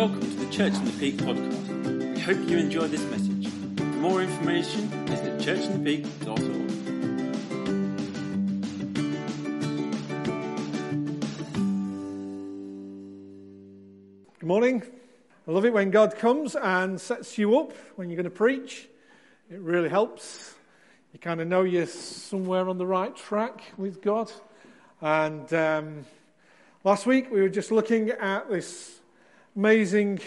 Welcome to the Church in the Peak podcast. We hope you enjoy this message. For more information, visit churchinthepeak.org. Good morning. I love it when God comes and sets you up when you're going to preach. It really helps. You kind of know you're somewhere on the right track with God. And um, last week we were just looking at this amazing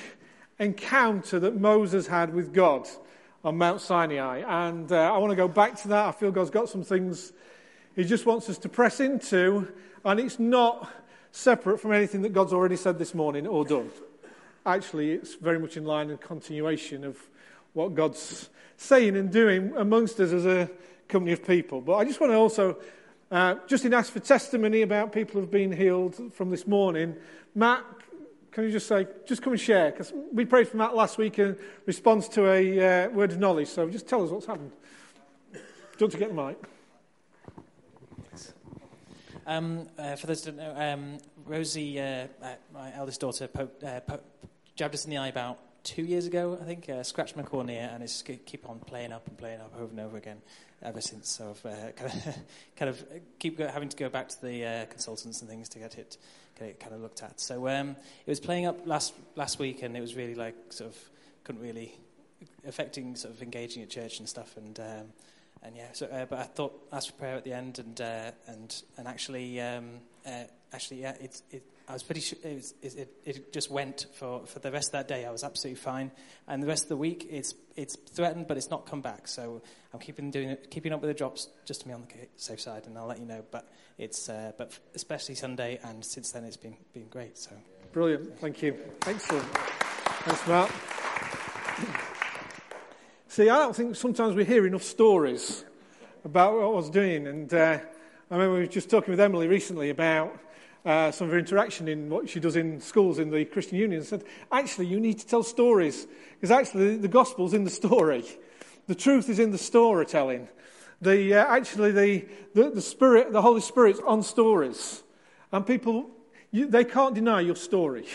encounter that Moses had with God on Mount Sinai. And uh, I want to go back to that. I feel God's got some things He just wants us to press into, and it's not separate from anything that God's already said this morning or done. Actually, it's very much in line and continuation of what God's saying and doing amongst us as a company of people. But I just want to also uh, just in ask for testimony about people who've been healed from this morning. Matt, can you just say, just come and share? Because we prayed for Matt last week in response to a uh, word of knowledge. So just tell us what's happened. Don't to get the mic? Um, uh, for those who don't know, um, Rosie, uh, uh, my eldest daughter, po- uh, po- jabbed us in the eye about two years ago, I think, uh, scratched my cornea, and it's keep on playing up and playing up over and over again ever since. So I've uh, kind, of, kind of keep go, having to go back to the uh, consultants and things to get it, it kind of looked at. So um, it was playing up last last week, and it was really like sort of couldn't really affecting sort of engaging at church and stuff, and. Um, and yeah, so, uh, but I thought asked for prayer at the end, and uh, and and actually, um, uh, actually, yeah, it, it, I was pretty sure it, was, it, it, just went for, for the rest of that day. I was absolutely fine, and the rest of the week, it's it's threatened, but it's not come back. So I'm keeping doing it, keeping up with the drops just to be on the safe side, and I'll let you know. But it's uh, but especially Sunday, and since then, it's been been great. So brilliant, thank you, excellent, thanks, Matt. See, I don't think sometimes we hear enough stories about what I was doing. And uh, I remember we were just talking with Emily recently about uh, some of her interaction in what she does in schools in the Christian Union. Said, actually, you need to tell stories. Because actually, the gospel's in the story. The truth is in the storytelling. The, uh, actually, the, the, the Spirit, the Holy Spirit's on stories. And people, you, they can't deny your story.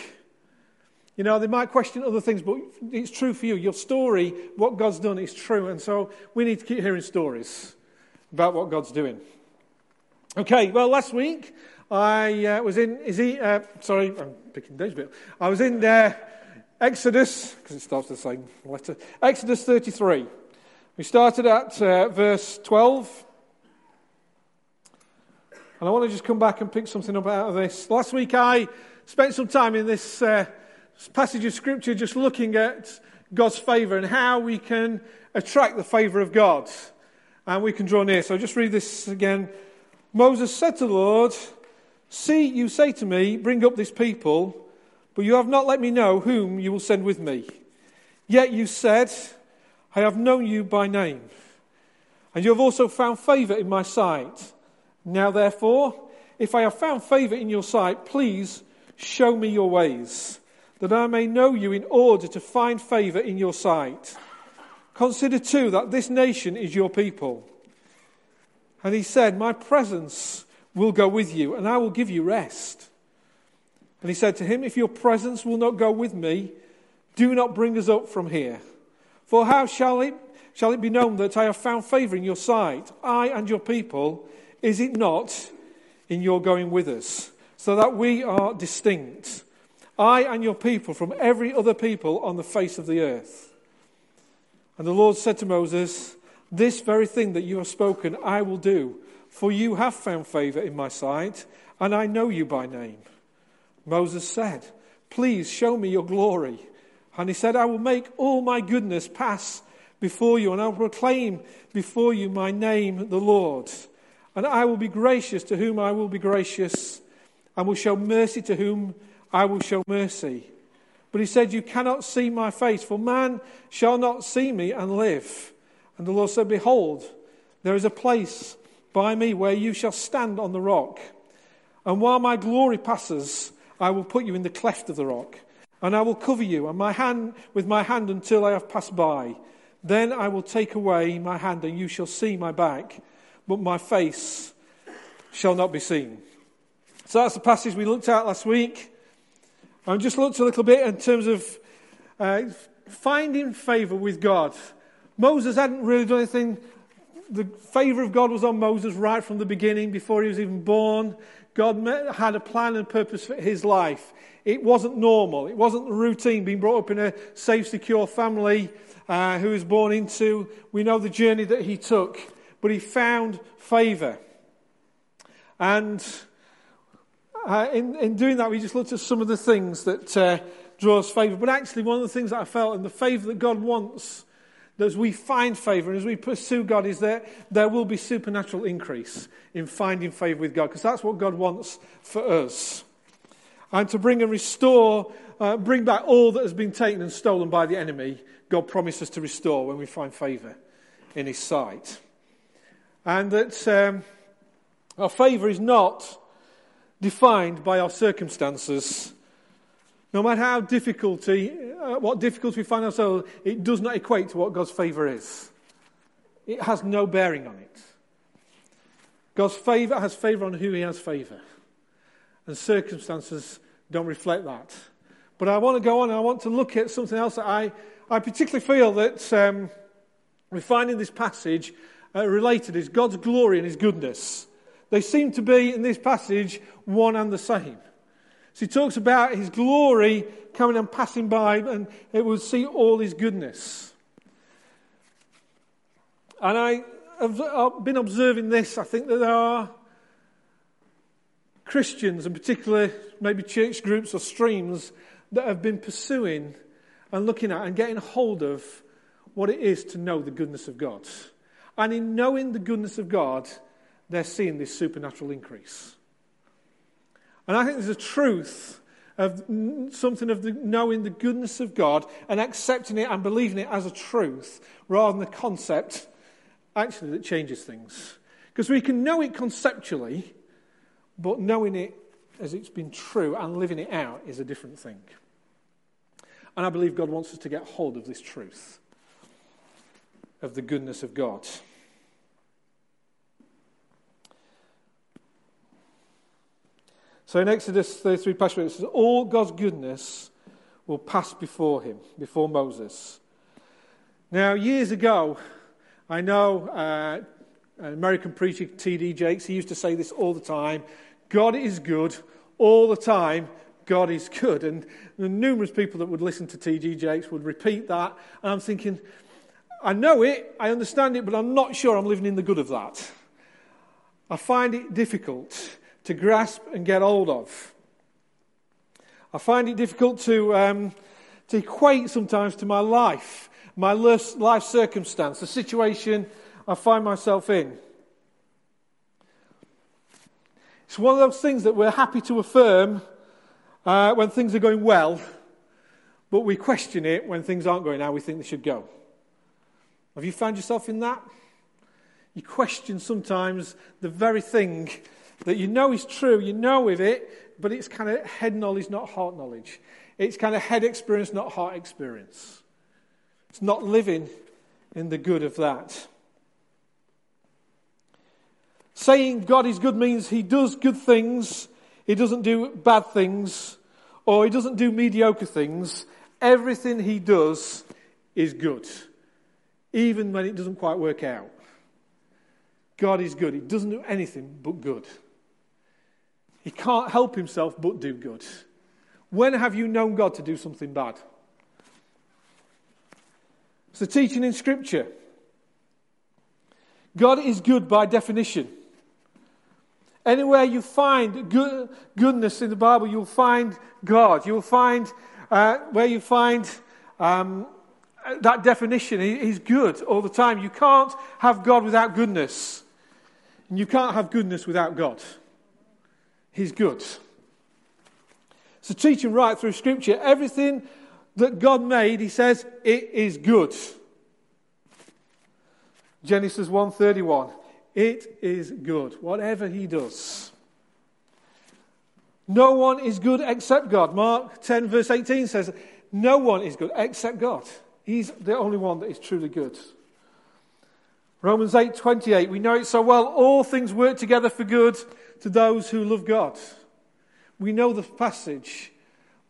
You know, they might question other things, but it's true for you. Your story, what God's done, is true. And so we need to keep hearing stories about what God's doing. Okay, well, last week I uh, was in, is he, uh, sorry, I'm picking Dave's bit. I was in uh, Exodus, because it starts the same letter, Exodus 33. We started at uh, verse 12. And I want to just come back and pick something up out of this. Last week I spent some time in this uh, passage of scripture just looking at God's favour and how we can attract the favour of God and we can draw near. So I'll just read this again. Moses said to the Lord, See, you say to me, Bring up this people, but you have not let me know whom you will send with me. Yet you said, I have known you by name, and you have also found favour in my sight. Now, therefore, if I have found favour in your sight, please show me your ways that I may know you in order to find favor in your sight. Consider too that this nation is your people. And he said, My presence will go with you, and I will give you rest. And he said to him, If your presence will not go with me, do not bring us up from here. For how shall it, shall it be known that I have found favor in your sight, I and your people? Is it not in your going with us, so that we are distinct? I and your people from every other people on the face of the earth. And the Lord said to Moses, This very thing that you have spoken, I will do, for you have found favor in my sight, and I know you by name. Moses said, Please show me your glory. And he said, I will make all my goodness pass before you, and I will proclaim before you my name, the Lord. And I will be gracious to whom I will be gracious, and will show mercy to whom I will show mercy. But he said, You cannot see my face, for man shall not see me and live. And the Lord said, Behold, there is a place by me where you shall stand on the rock. And while my glory passes, I will put you in the cleft of the rock. And I will cover you and my hand with my hand until I have passed by. Then I will take away my hand, and you shall see my back, but my face shall not be seen. So that's the passage we looked at last week. I've just looked a little bit in terms of uh, finding favour with God. Moses hadn't really done anything. The favour of God was on Moses right from the beginning, before he was even born. God had a plan and purpose for his life. It wasn't normal. It wasn't the routine, being brought up in a safe, secure family uh, who was born into. We know the journey that he took, but he found favour. And uh, in, in doing that, we just looked at some of the things that uh, us favour. But actually, one of the things that I felt, and the favour that God wants, as we find favour and as we pursue God, is that there will be supernatural increase in finding favour with God, because that's what God wants for us. And to bring and restore, uh, bring back all that has been taken and stolen by the enemy, God promises to restore when we find favour in His sight. And that um, our favour is not defined by our circumstances. No matter how difficulty, uh, what difficulty we find ourselves, it does not equate to what God's favour is. It has no bearing on it. God's favour has favour on who He has favour. And circumstances don't reflect that. But I want to go on I want to look at something else that I, I particularly feel that um, we find in this passage uh, related is God's glory and His goodness. They seem to be, in this passage, one and the same. So he talks about his glory coming and passing by, and it will see all his goodness. And I have been observing this. I think that there are Christians, and particularly maybe church groups or streams, that have been pursuing and looking at and getting hold of what it is to know the goodness of God. And in knowing the goodness of God, they're seeing this supernatural increase. And I think there's a truth of something of the, knowing the goodness of God and accepting it and believing it as a truth rather than the concept actually that changes things. Because we can know it conceptually, but knowing it as it's been true and living it out is a different thing. And I believe God wants us to get hold of this truth of the goodness of God. So in Exodus 33, passage, it says, All God's goodness will pass before him, before Moses. Now, years ago, I know uh, an American preacher, T.D. Jakes, he used to say this all the time God is good all the time. God is good. And the numerous people that would listen to T.D. Jakes would repeat that. And I'm thinking, I know it, I understand it, but I'm not sure I'm living in the good of that. I find it difficult to grasp and get hold of. I find it difficult to, um, to equate sometimes to my life, my life circumstance, the situation I find myself in. It's one of those things that we're happy to affirm uh, when things are going well, but we question it when things aren't going how we think they should go. Have you found yourself in that? You question sometimes the very thing that you know is true, you know with it, but it's kind of head knowledge, not heart knowledge. It's kind of head experience, not heart experience. It's not living in the good of that. Saying God is good means he does good things, he doesn't do bad things, or he doesn't do mediocre things. Everything he does is good, even when it doesn't quite work out. God is good. He doesn't do anything but good. He can't help himself but do good. When have you known God to do something bad? It's the teaching in Scripture. God is good by definition. Anywhere you find good, goodness in the Bible, you'll find God. You'll find uh, where you find um, that definition. He, he's good all the time. You can't have God without goodness. And you can't have goodness without God. He's good. So, teaching right through Scripture, everything that God made, He says, it is good. Genesis 1:31. It is good, whatever He does. No one is good except God. Mark 10, verse 18 says, No one is good except God. He's the only one that is truly good. Romans 8:28 we know it so well all things work together for good to those who love God. We know the passage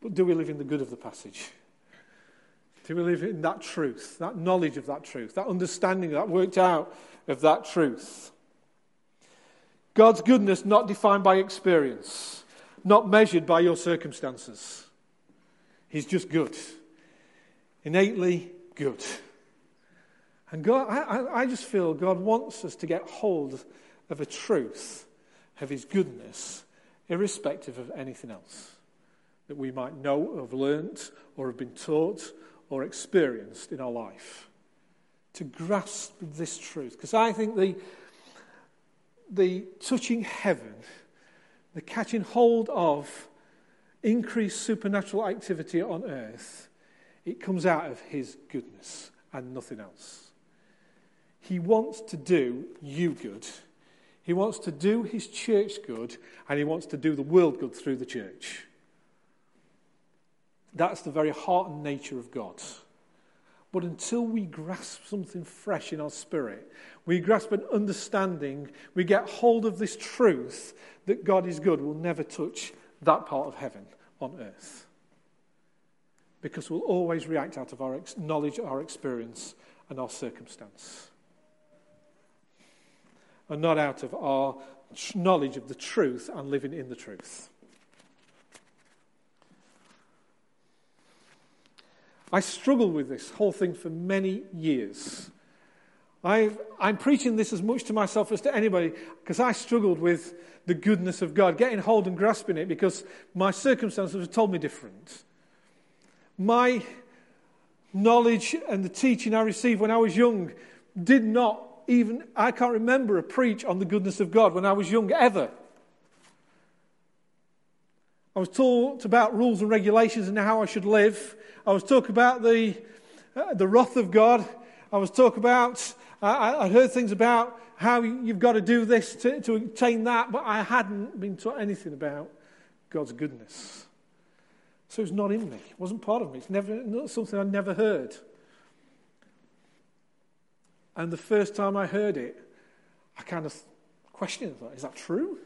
But do we live in the good of the passage? Do we live in that truth, that knowledge of that truth, that understanding, that worked out of that truth? God's goodness not defined by experience, not measured by your circumstances. He's just good, innately good. And God, I, I just feel God wants us to get hold of a truth of His goodness, irrespective of anything else that we might know, have learnt, or have been taught, or experienced in our life. To grasp this truth. Because I think the, the touching heaven, the catching hold of increased supernatural activity on earth, it comes out of His goodness and nothing else. He wants to do you good. He wants to do his church good, and he wants to do the world good through the church. That's the very heart and nature of God. But until we grasp something fresh in our spirit, we grasp an understanding, we get hold of this truth that God is good, we'll never touch that part of heaven on earth. Because we'll always react out of our knowledge, our experience, and our circumstance and not out of our knowledge of the truth and living in the truth. I struggled with this whole thing for many years. i am preaching this as much to myself as to anybody because I struggled with the goodness of God, getting hold and grasping it because my circumstances have told me different. My knowledge and the teaching I received when I was young did not even, I can't remember a preach on the goodness of God when I was young ever. I was taught about rules and regulations and how I should live. I was taught about the, uh, the wrath of God. I was taught about, I, I heard things about how you've got to do this to, to attain that, but I hadn't been taught anything about God's goodness. So it's not in me. It wasn't part of me. It's never not something I never heard. And the first time I heard it, I kind of questioned it. Is that true?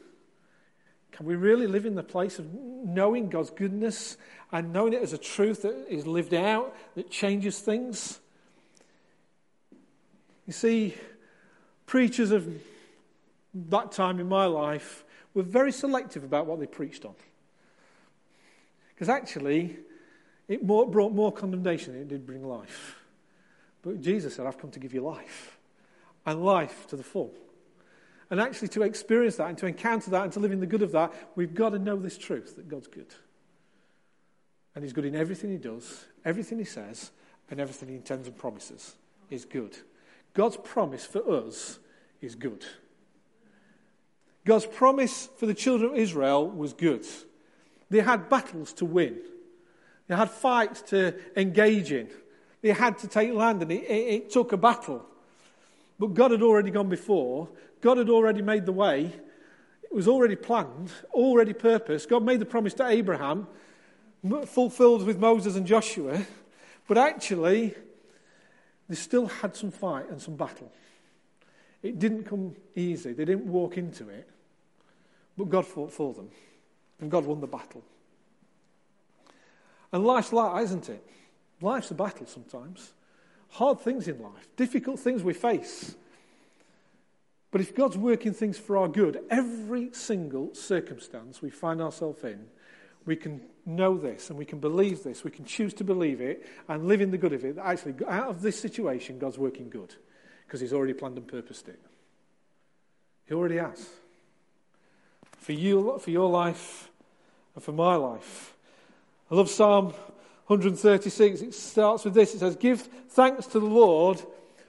Can we really live in the place of knowing God's goodness and knowing it as a truth that is lived out, that changes things? You see, preachers of that time in my life were very selective about what they preached on. Because actually, it more, brought more condemnation than it did bring life. But Jesus said, I've come to give you life, and life to the full. And actually, to experience that and to encounter that and to live in the good of that, we've got to know this truth that God's good. And He's good in everything He does, everything He says, and everything He intends and promises is good. God's promise for us is good. God's promise for the children of Israel was good. They had battles to win, they had fights to engage in. They had to take land, and it, it, it took a battle. But God had already gone before, God had already made the way. It was already planned, already purposed. God made the promise to Abraham, fulfilled with Moses and Joshua. But actually, they still had some fight and some battle. It didn't come easy. They didn't walk into it. But God fought for them. And God won the battle. And life's like that, isn't it? Life's a battle sometimes. Hard things in life, difficult things we face. But if God's working things for our good, every single circumstance we find ourselves in, we can know this and we can believe this. We can choose to believe it and live in the good of it. Actually, out of this situation, God's working good because He's already planned and purposed it. He already has. For you, for your life, and for my life. I love Psalm 136, it starts with this. It says, Give thanks to the Lord,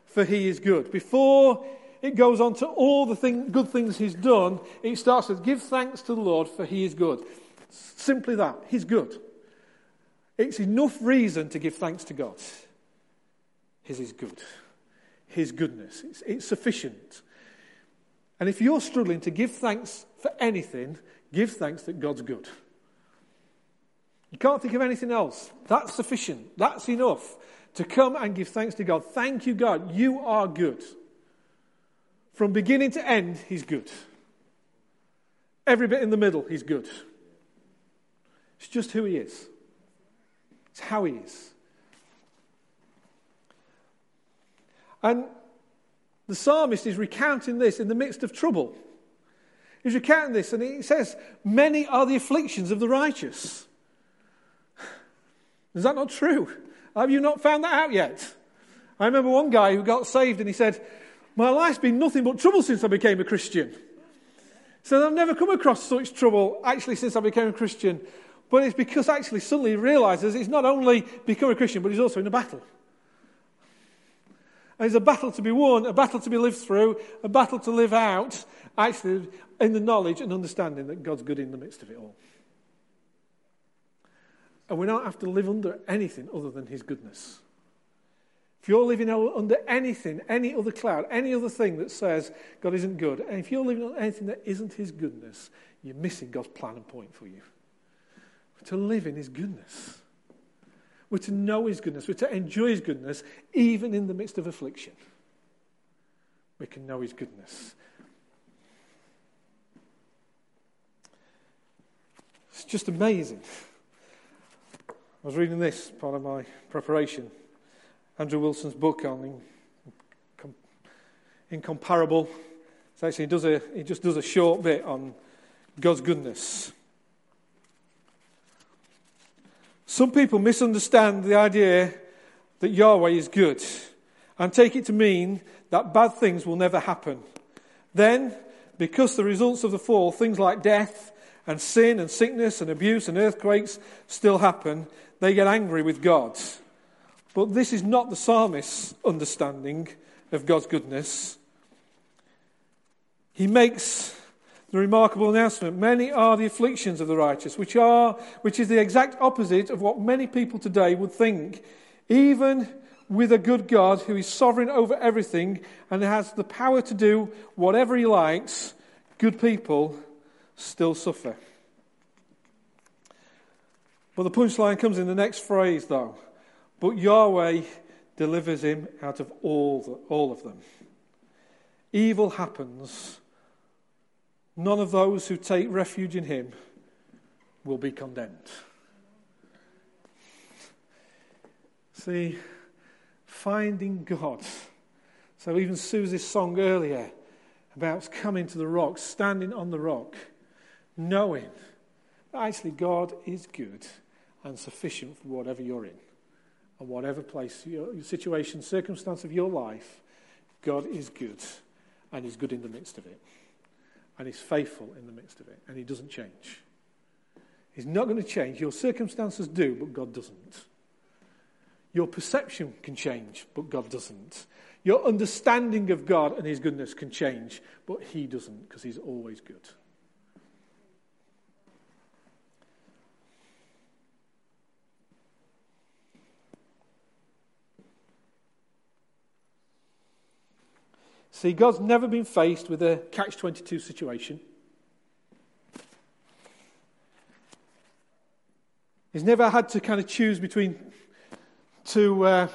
for he is good. Before it goes on to all the thing, good things he's done, it starts with, Give thanks to the Lord, for he is good. Simply that. He's good. It's enough reason to give thanks to God. His is good. His goodness. It's, it's sufficient. And if you're struggling to give thanks for anything, give thanks that God's good. You can't think of anything else. That's sufficient. That's enough to come and give thanks to God. Thank you, God. You are good. From beginning to end, He's good. Every bit in the middle, He's good. It's just who He is. It's how He is. And the psalmist is recounting this in the midst of trouble. He's recounting this, and he says, Many are the afflictions of the righteous. Is that not true? Have you not found that out yet? I remember one guy who got saved and he said, My life's been nothing but trouble since I became a Christian. So I've never come across such trouble actually since I became a Christian. But it's because actually suddenly he realizes he's not only become a Christian, but he's also in a battle. And it's a battle to be won, a battle to be lived through, a battle to live out, actually in the knowledge and understanding that God's good in the midst of it all. And we don't have to live under anything other than His goodness. If you're living under anything, any other cloud, any other thing that says God isn't good, and if you're living on anything that isn't His goodness, you're missing God's plan and point for you. To live in His goodness. We're to know His goodness. We're to enjoy His goodness, even in the midst of affliction. We can know His goodness. It's just amazing. I was reading this part of my preparation. Andrew Wilson's book on incomparable. So actually, he, does a, he just does a short bit on God's goodness. Some people misunderstand the idea that Yahweh is good and take it to mean that bad things will never happen. Then, because the results of the fall, things like death and sin and sickness and abuse and earthquakes still happen, they get angry with God. But this is not the psalmist's understanding of God's goodness. He makes the remarkable announcement many are the afflictions of the righteous which are which is the exact opposite of what many people today would think even with a good God who is sovereign over everything and has the power to do whatever he likes good people still suffer but the punchline comes in the next phrase though but Yahweh delivers him out of all, the, all of them evil happens None of those who take refuge in him will be condemned. See, finding God. So, even Susie's song earlier about coming to the rock, standing on the rock, knowing that actually God is good and sufficient for whatever you're in and whatever place, your, your situation, circumstance of your life, God is good and is good in the midst of it and He's faithful in the midst of it, and He doesn't change. He's not going to change. Your circumstances do, but God doesn't. Your perception can change, but God doesn't. Your understanding of God and His goodness can change, but He doesn't, because He's always good. See, God's never been faced with a catch 22 situation. He's never had to kind of choose between two, uh,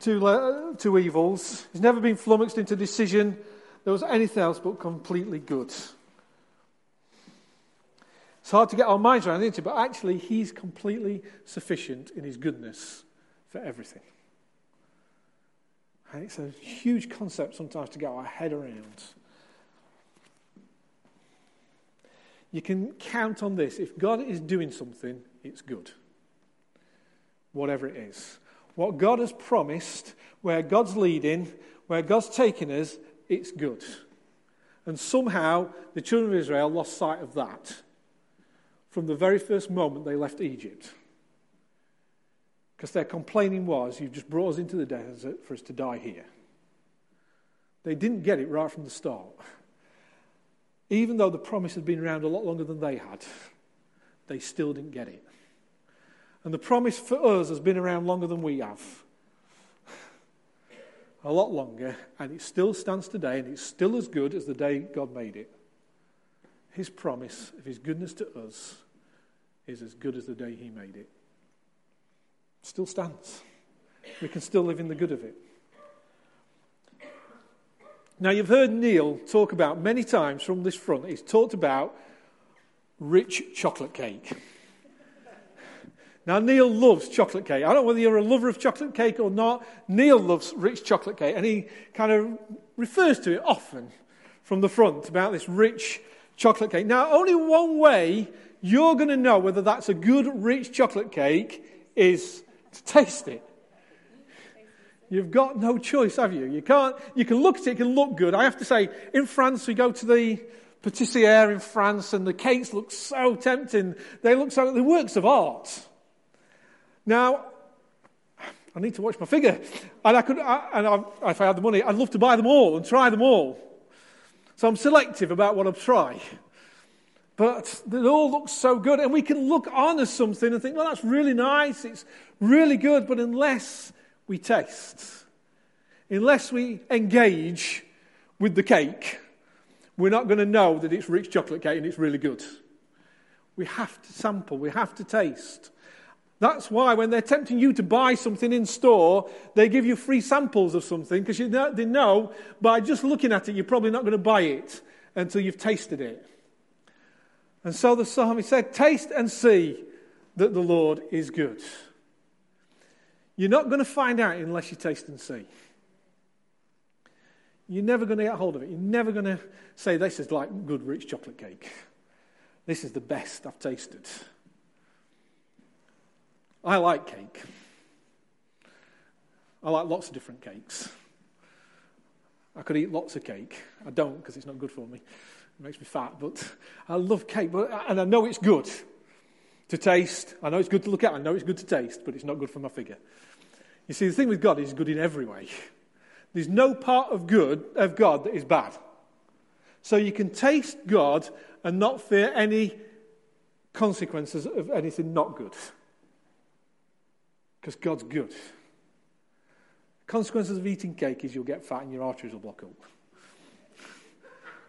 two, uh, two evils. He's never been flummoxed into decision that was anything else but completely good. It's hard to get our minds around, it? But actually, He's completely sufficient in His goodness for everything. And it's a huge concept sometimes to get our head around. You can count on this. If God is doing something, it's good. Whatever it is. What God has promised, where God's leading, where God's taking us, it's good. And somehow the children of Israel lost sight of that from the very first moment they left Egypt. Because their complaining was, You've just brought us into the desert for us to die here. They didn't get it right from the start. Even though the promise had been around a lot longer than they had, they still didn't get it. And the promise for us has been around longer than we have. A lot longer, and it still stands today, and it's still as good as the day God made it. His promise of His goodness to us is as good as the day He made it still stands. We can still live in the good of it. Now, you've heard Neil talk about many times from this front, he's talked about rich chocolate cake. Now, Neil loves chocolate cake. I don't know whether you're a lover of chocolate cake or not. Neil loves rich chocolate cake, and he kind of refers to it often from the front about this rich chocolate cake. Now, only one way you're going to know whether that's a good, rich chocolate cake is to taste it. You've got no choice, have you? You can't, you can look at it, it can look good. I have to say, in France, we go to the patissiere in France and the cakes look so tempting. They look so, they're works of art. Now, I need to watch my figure. And I could, I, and I, if I had the money, I'd love to buy them all and try them all. So I'm selective about what I try. But it all looks so good. And we can look on as something and think, well, that's really nice. It's really good. But unless we taste, unless we engage with the cake, we're not going to know that it's rich chocolate cake and it's really good. We have to sample, we have to taste. That's why when they're tempting you to buy something in store, they give you free samples of something because know, they know by just looking at it, you're probably not going to buy it until you've tasted it. And so the psalmist said, Taste and see that the Lord is good. You're not going to find out unless you taste and see. You're never going to get hold of it. You're never going to say, This is like good, rich chocolate cake. This is the best I've tasted. I like cake. I like lots of different cakes. I could eat lots of cake. I don't because it's not good for me. It makes me fat, but I love cake. But, and I know it's good to taste. I know it's good to look at. I know it's good to taste, but it's not good for my figure. You see, the thing with God is good in every way. There's no part of good of God that is bad. So you can taste God and not fear any consequences of anything not good because God's good. Consequences of eating cake is you'll get fat and your arteries will block up.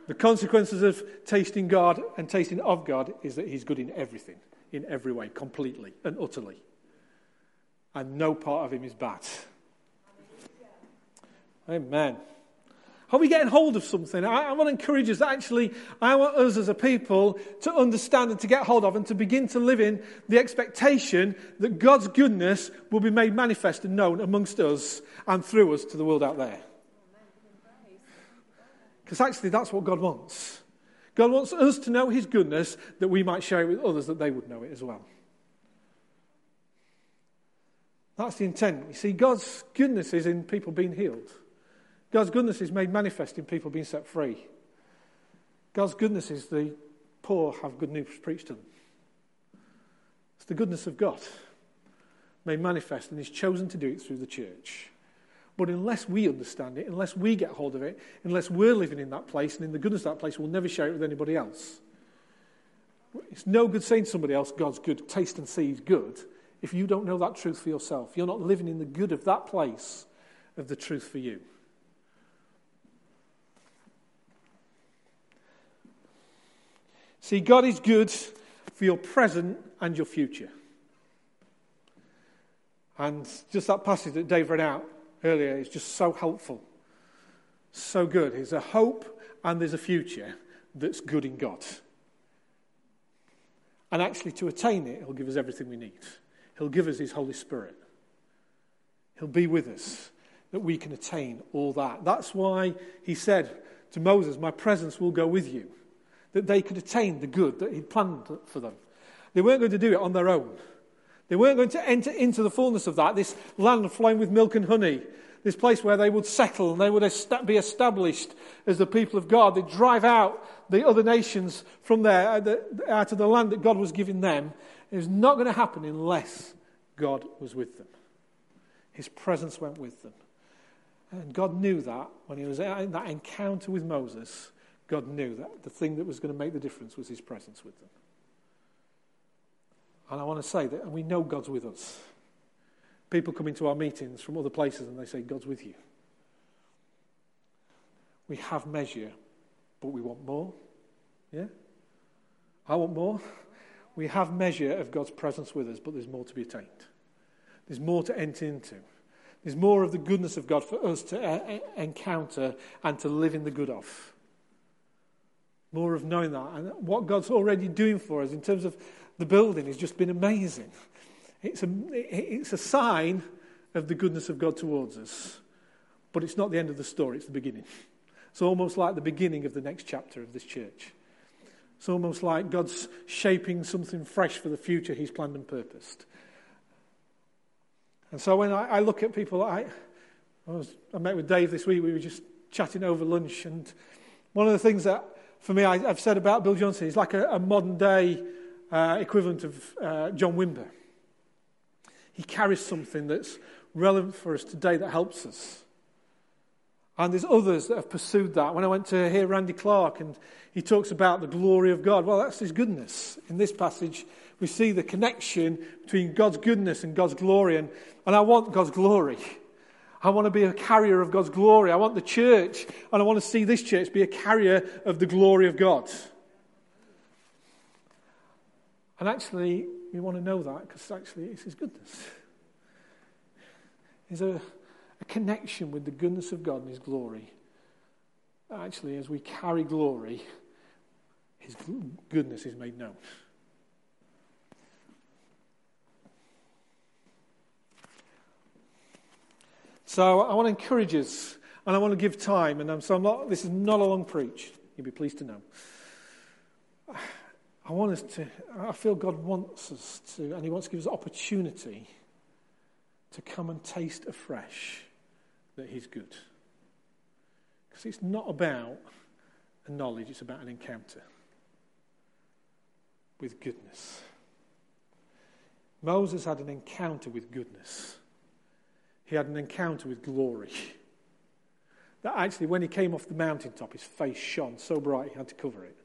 The consequences of tasting God and tasting of God is that He's good in everything, in every way, completely and utterly. And no part of Him is bad. Amen. Are we getting hold of something? I, I, want to encourage us. Actually, I want us as a people to understand and to get hold of and to begin to live in the expectation that God's goodness will be made manifest and known amongst us and through us to the world out there. Because actually, that's what God wants. God wants us to know His goodness that we might share it with others, that they would know it as well. That's the intent. You see, God's goodness is in people being healed. God's goodness is made manifest in people being set free. God's goodness is the poor have good news preached to them. It's the goodness of God made manifest, and He's chosen to do it through the church. But unless we understand it, unless we get hold of it, unless we're living in that place and in the goodness of that place, we'll never share it with anybody else. It's no good saying to somebody else, God's good, taste and see is good, if you don't know that truth for yourself. You're not living in the good of that place of the truth for you. See, God is good for your present and your future. And just that passage that Dave read out earlier is just so helpful. So good. There's a hope and there's a future that's good in God. And actually, to attain it, He'll give us everything we need. He'll give us His Holy Spirit. He'll be with us that we can attain all that. That's why He said to Moses, My presence will go with you that they could attain the good that He'd planned for them. They weren't going to do it on their own. They weren't going to enter into the fullness of that, this land flowing with milk and honey, this place where they would settle and they would be established as the people of God. They'd drive out the other nations from there, uh, out of the land that God was giving them. It was not going to happen unless God was with them. His presence went with them. And God knew that when he was in that encounter with Moses God knew that the thing that was going to make the difference was his presence with them. And I want to say that and we know God's with us. People come into our meetings from other places and they say, God's with you. We have measure, but we want more. Yeah? I want more. We have measure of God's presence with us, but there's more to be attained. There's more to enter into. There's more of the goodness of God for us to uh, encounter and to live in the good of. More of knowing that. And what God's already doing for us in terms of the building has just been amazing. It's a, it's a sign of the goodness of God towards us. But it's not the end of the story, it's the beginning. It's almost like the beginning of the next chapter of this church. It's almost like God's shaping something fresh for the future He's planned and purposed. And so when I, I look at people, I, I, was, I met with Dave this week, we were just chatting over lunch, and one of the things that, for me, I, have said about Bill Johnson, he's like a, a modern day uh, equivalent of uh, John Wimber. He carries something that's relevant for us today that helps us. And there's others that have pursued that. When I went to hear Randy Clark and he talks about the glory of God, well, that's his goodness. In this passage, we see the connection between God's goodness and God's glory. And, and I want God's glory. I want to be a carrier of God's glory. I want the church, and I want to see this church be a carrier of the glory of God. And actually, we want to know that because actually it's His goodness. There's a, a connection with the goodness of God and His glory. Actually, as we carry glory, His goodness is made known. So I want to encourage us, and I want to give time. And I'm, so I'm not, this is not a long preach. You'll be pleased to know. I want us to, I feel God wants us to, and He wants to give us opportunity to come and taste afresh that He's good. Because it's not about a knowledge, it's about an encounter with goodness. Moses had an encounter with goodness. He had an encounter with glory. That actually, when he came off the mountaintop, his face shone so bright he had to cover it.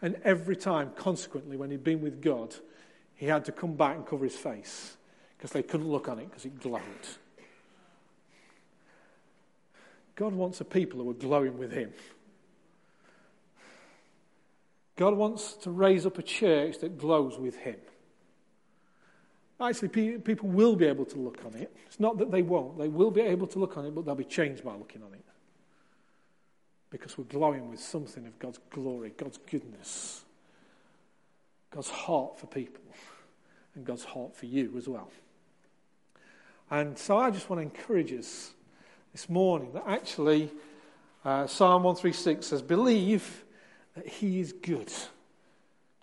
And every time, consequently, when he'd been with God, he had to come back and cover his face because they couldn't look on it because it glowed. God wants a people who are glowing with him. God wants to raise up a church that glows with him. Actually, people will be able to look on it. It's not that they won't. They will be able to look on it, but they'll be changed by looking on it. Because we're glowing with something of God's glory, God's goodness, God's heart for people, and God's heart for you as well. And so I just want to encourage us this morning that actually uh, Psalm 136 says, Believe that He is good.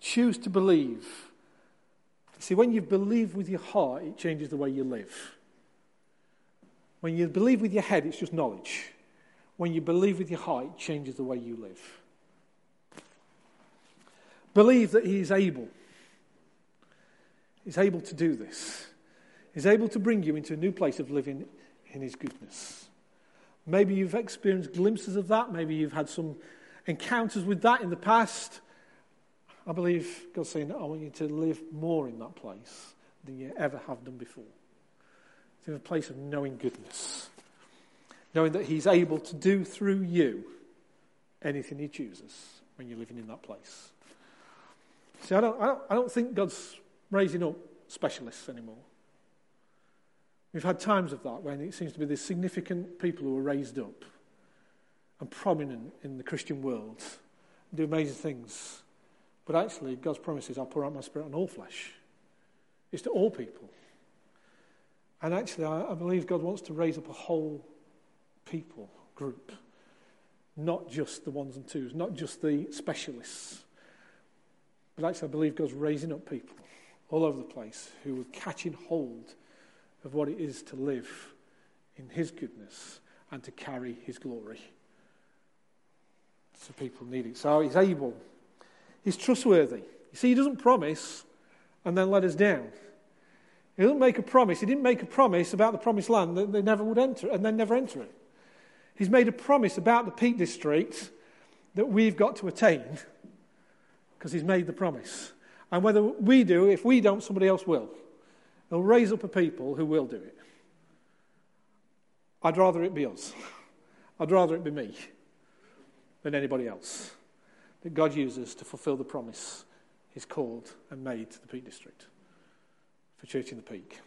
Choose to believe. See, when you believe with your heart, it changes the way you live. When you believe with your head, it's just knowledge. When you believe with your heart, it changes the way you live. Believe that He is able. He's able to do this is able to bring you into a new place of living in His goodness. Maybe you've experienced glimpses of that. Maybe you've had some encounters with that in the past. I believe God's saying, I want you to live more in that place than you ever have done before. It's in a place of knowing goodness, knowing that He's able to do through you anything He chooses when you're living in that place. See, I don't, I don't, I don't think God's raising up specialists anymore. We've had times of that when it seems to be the significant people who are raised up and prominent in the Christian world do amazing things. But actually, God's promise is, I'll pour out my spirit on all flesh. It's to all people. And actually, I, I believe God wants to raise up a whole people group, not just the ones and twos, not just the specialists. But actually, I believe God's raising up people all over the place who are catching hold of what it is to live in His goodness and to carry His glory. So people need it. So He's able. He's trustworthy. You see, He doesn't promise and then let us down. He doesn't make a promise. He didn't make a promise about the promised land that they never would enter and then never enter it. He's made a promise about the Peak District that we've got to attain because he's made the promise. And whether we do, if we don't, somebody else will. He'll raise up a people who will do it. I'd rather it be us. I'd rather it be me than anybody else that God uses to fulfill the promise He's called and made to the Peak District for Church in the Peak.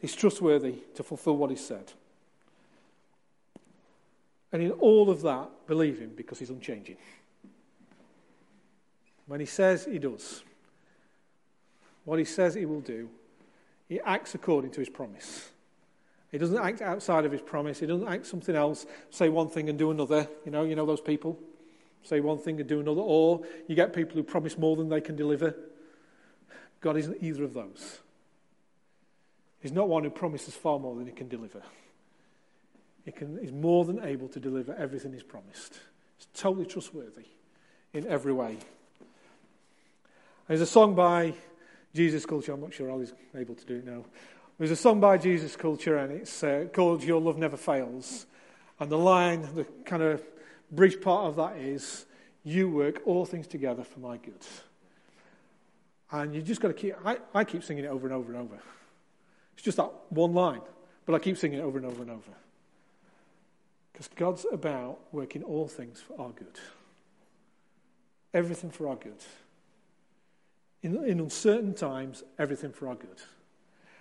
He's trustworthy to fulfill what He said. And in all of that, believe Him because He's unchanging. When He says, He does. what he says he will do, he acts according to his promise. He doesn't act outside of his promise. He doesn't act something else, say one thing and do another. You know, you know those people? Say one thing and do another. Or you get people who promise more than they can deliver. God isn't either of those. He's not one who promises far more than he can deliver. He can, he's more than able to deliver everything he's promised. He's totally trustworthy in every way. There's a song by Jesus Culture. I'm not sure Ollie's able to do it now. There's a song by Jesus Culture, and it's uh, called Your Love Never Fails. And the line, the kind of brief part of that is, You work all things together for my good. And you just got to keep, I, I keep singing it over and over and over. It's just that one line, but I keep singing it over and over and over. Because God's about working all things for our good. Everything for our good. In, in uncertain times, everything for our good.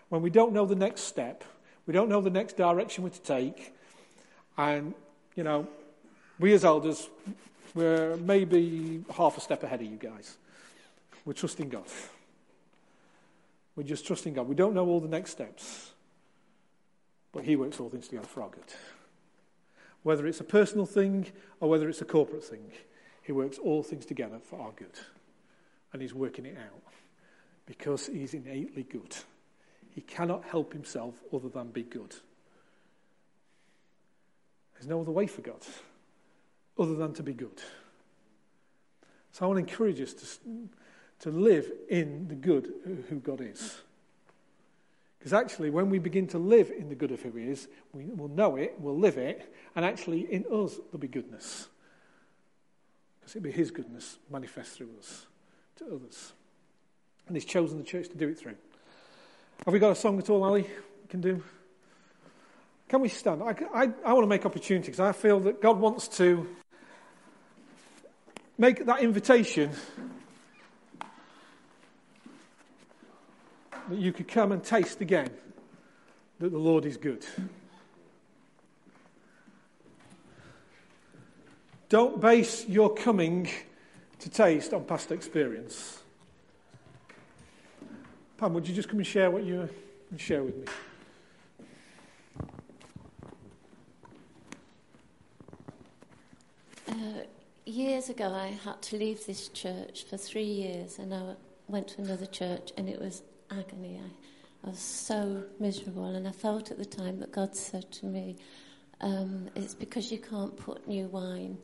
When we don't know the next step, we don't know the next direction we're to take, and, you know, we as elders, we're maybe half a step ahead of you guys. We're trusting God. We're just trusting God. We don't know all the next steps, but He works all things together for our good. Whether it's a personal thing or whether it's a corporate thing, He works all things together for our good. And He's working it out because He's innately good. He cannot help Himself other than be good. There's no other way for God other than to be good. So I want to encourage us to to live in the good who God is. Because actually, when we begin to live in the good of who He is, we will know it, we'll live it, and actually in us there'll be goodness. Because it'll be His goodness manifest through us to others. And He's chosen the church to do it through. Have we got a song at all, Ali? We can do? Can we stand? I, I, I want to make opportunity because I feel that God wants to make that invitation that you could come and taste again that the Lord is good. Don't base your coming to taste on past experience. Pam, would you just come and share what you share with me? Uh, years ago, I had to leave this church for three years, and I went to another church, and it was agony. I, I, was so miserable, and I felt at the time that God said to me, um, It's because you can't put new wine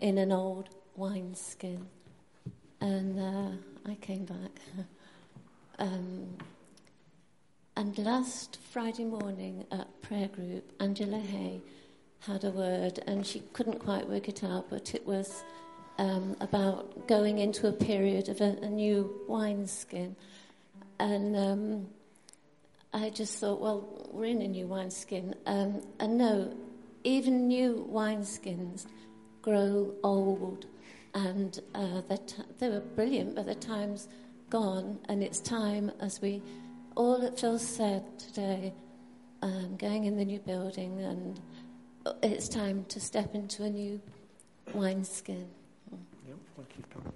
in an old wineskin. And uh, I came back. um, and last Friday morning at prayer group, Angela Hay had a word, and she couldn't quite work it out, but it was um, about going into a period of a, a new wineskin. And um, I just thought, well, we're in a new wineskin. Um, and no, even new wineskins grow old. And uh, t- they were brilliant, but the time's gone. And it's time, as we all that Phil said today, um, going in the new building, and it's time to step into a new wineskin. Yep, thank you.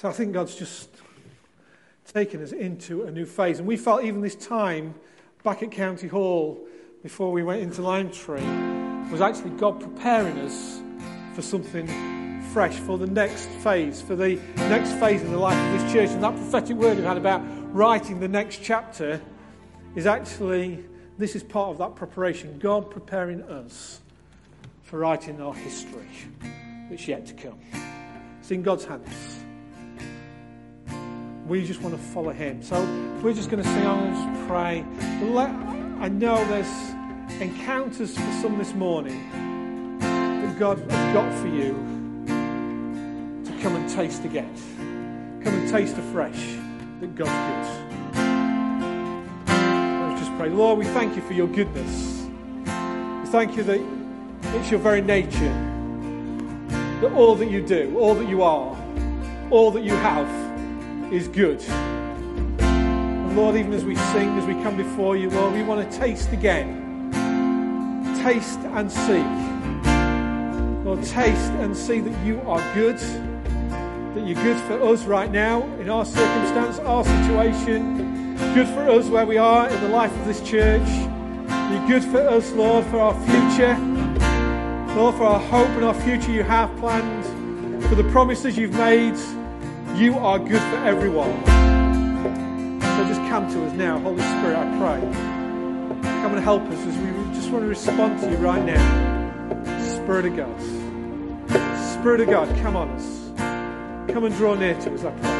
So I think God's just taken us into a new phase. And we felt even this time back at County Hall before we went into Lime Tree was actually God preparing us for something fresh, for the next phase, for the next phase in the life of this church. And that prophetic word we had about writing the next chapter is actually, this is part of that preparation. God preparing us for writing our history that's yet to come. It's in God's hands. We just want to follow him. So we're just going to sing just pray. Let, I know there's encounters for some this morning that God has got for you to come and taste again. Come and taste afresh that God's good. Let's just pray. Lord, we thank you for your goodness. We thank you that it's your very nature. That all that you do, all that you are, all that you have is good. And Lord, even as we sing, as we come before you, Lord, we want to taste again. Taste and see. Lord, taste and see that you are good that you're good for us right now in our circumstance, our situation, good for us where we are in the life of this church. You're good for us, Lord, for our future. Lord, for our hope and our future you have planned, for the promises you've made. You are good for everyone. So just come to us now, Holy Spirit, I pray. Come and help us as we just want to respond to you right now. Spirit of God. Spirit of God, come on us. Come and draw near to us, I pray.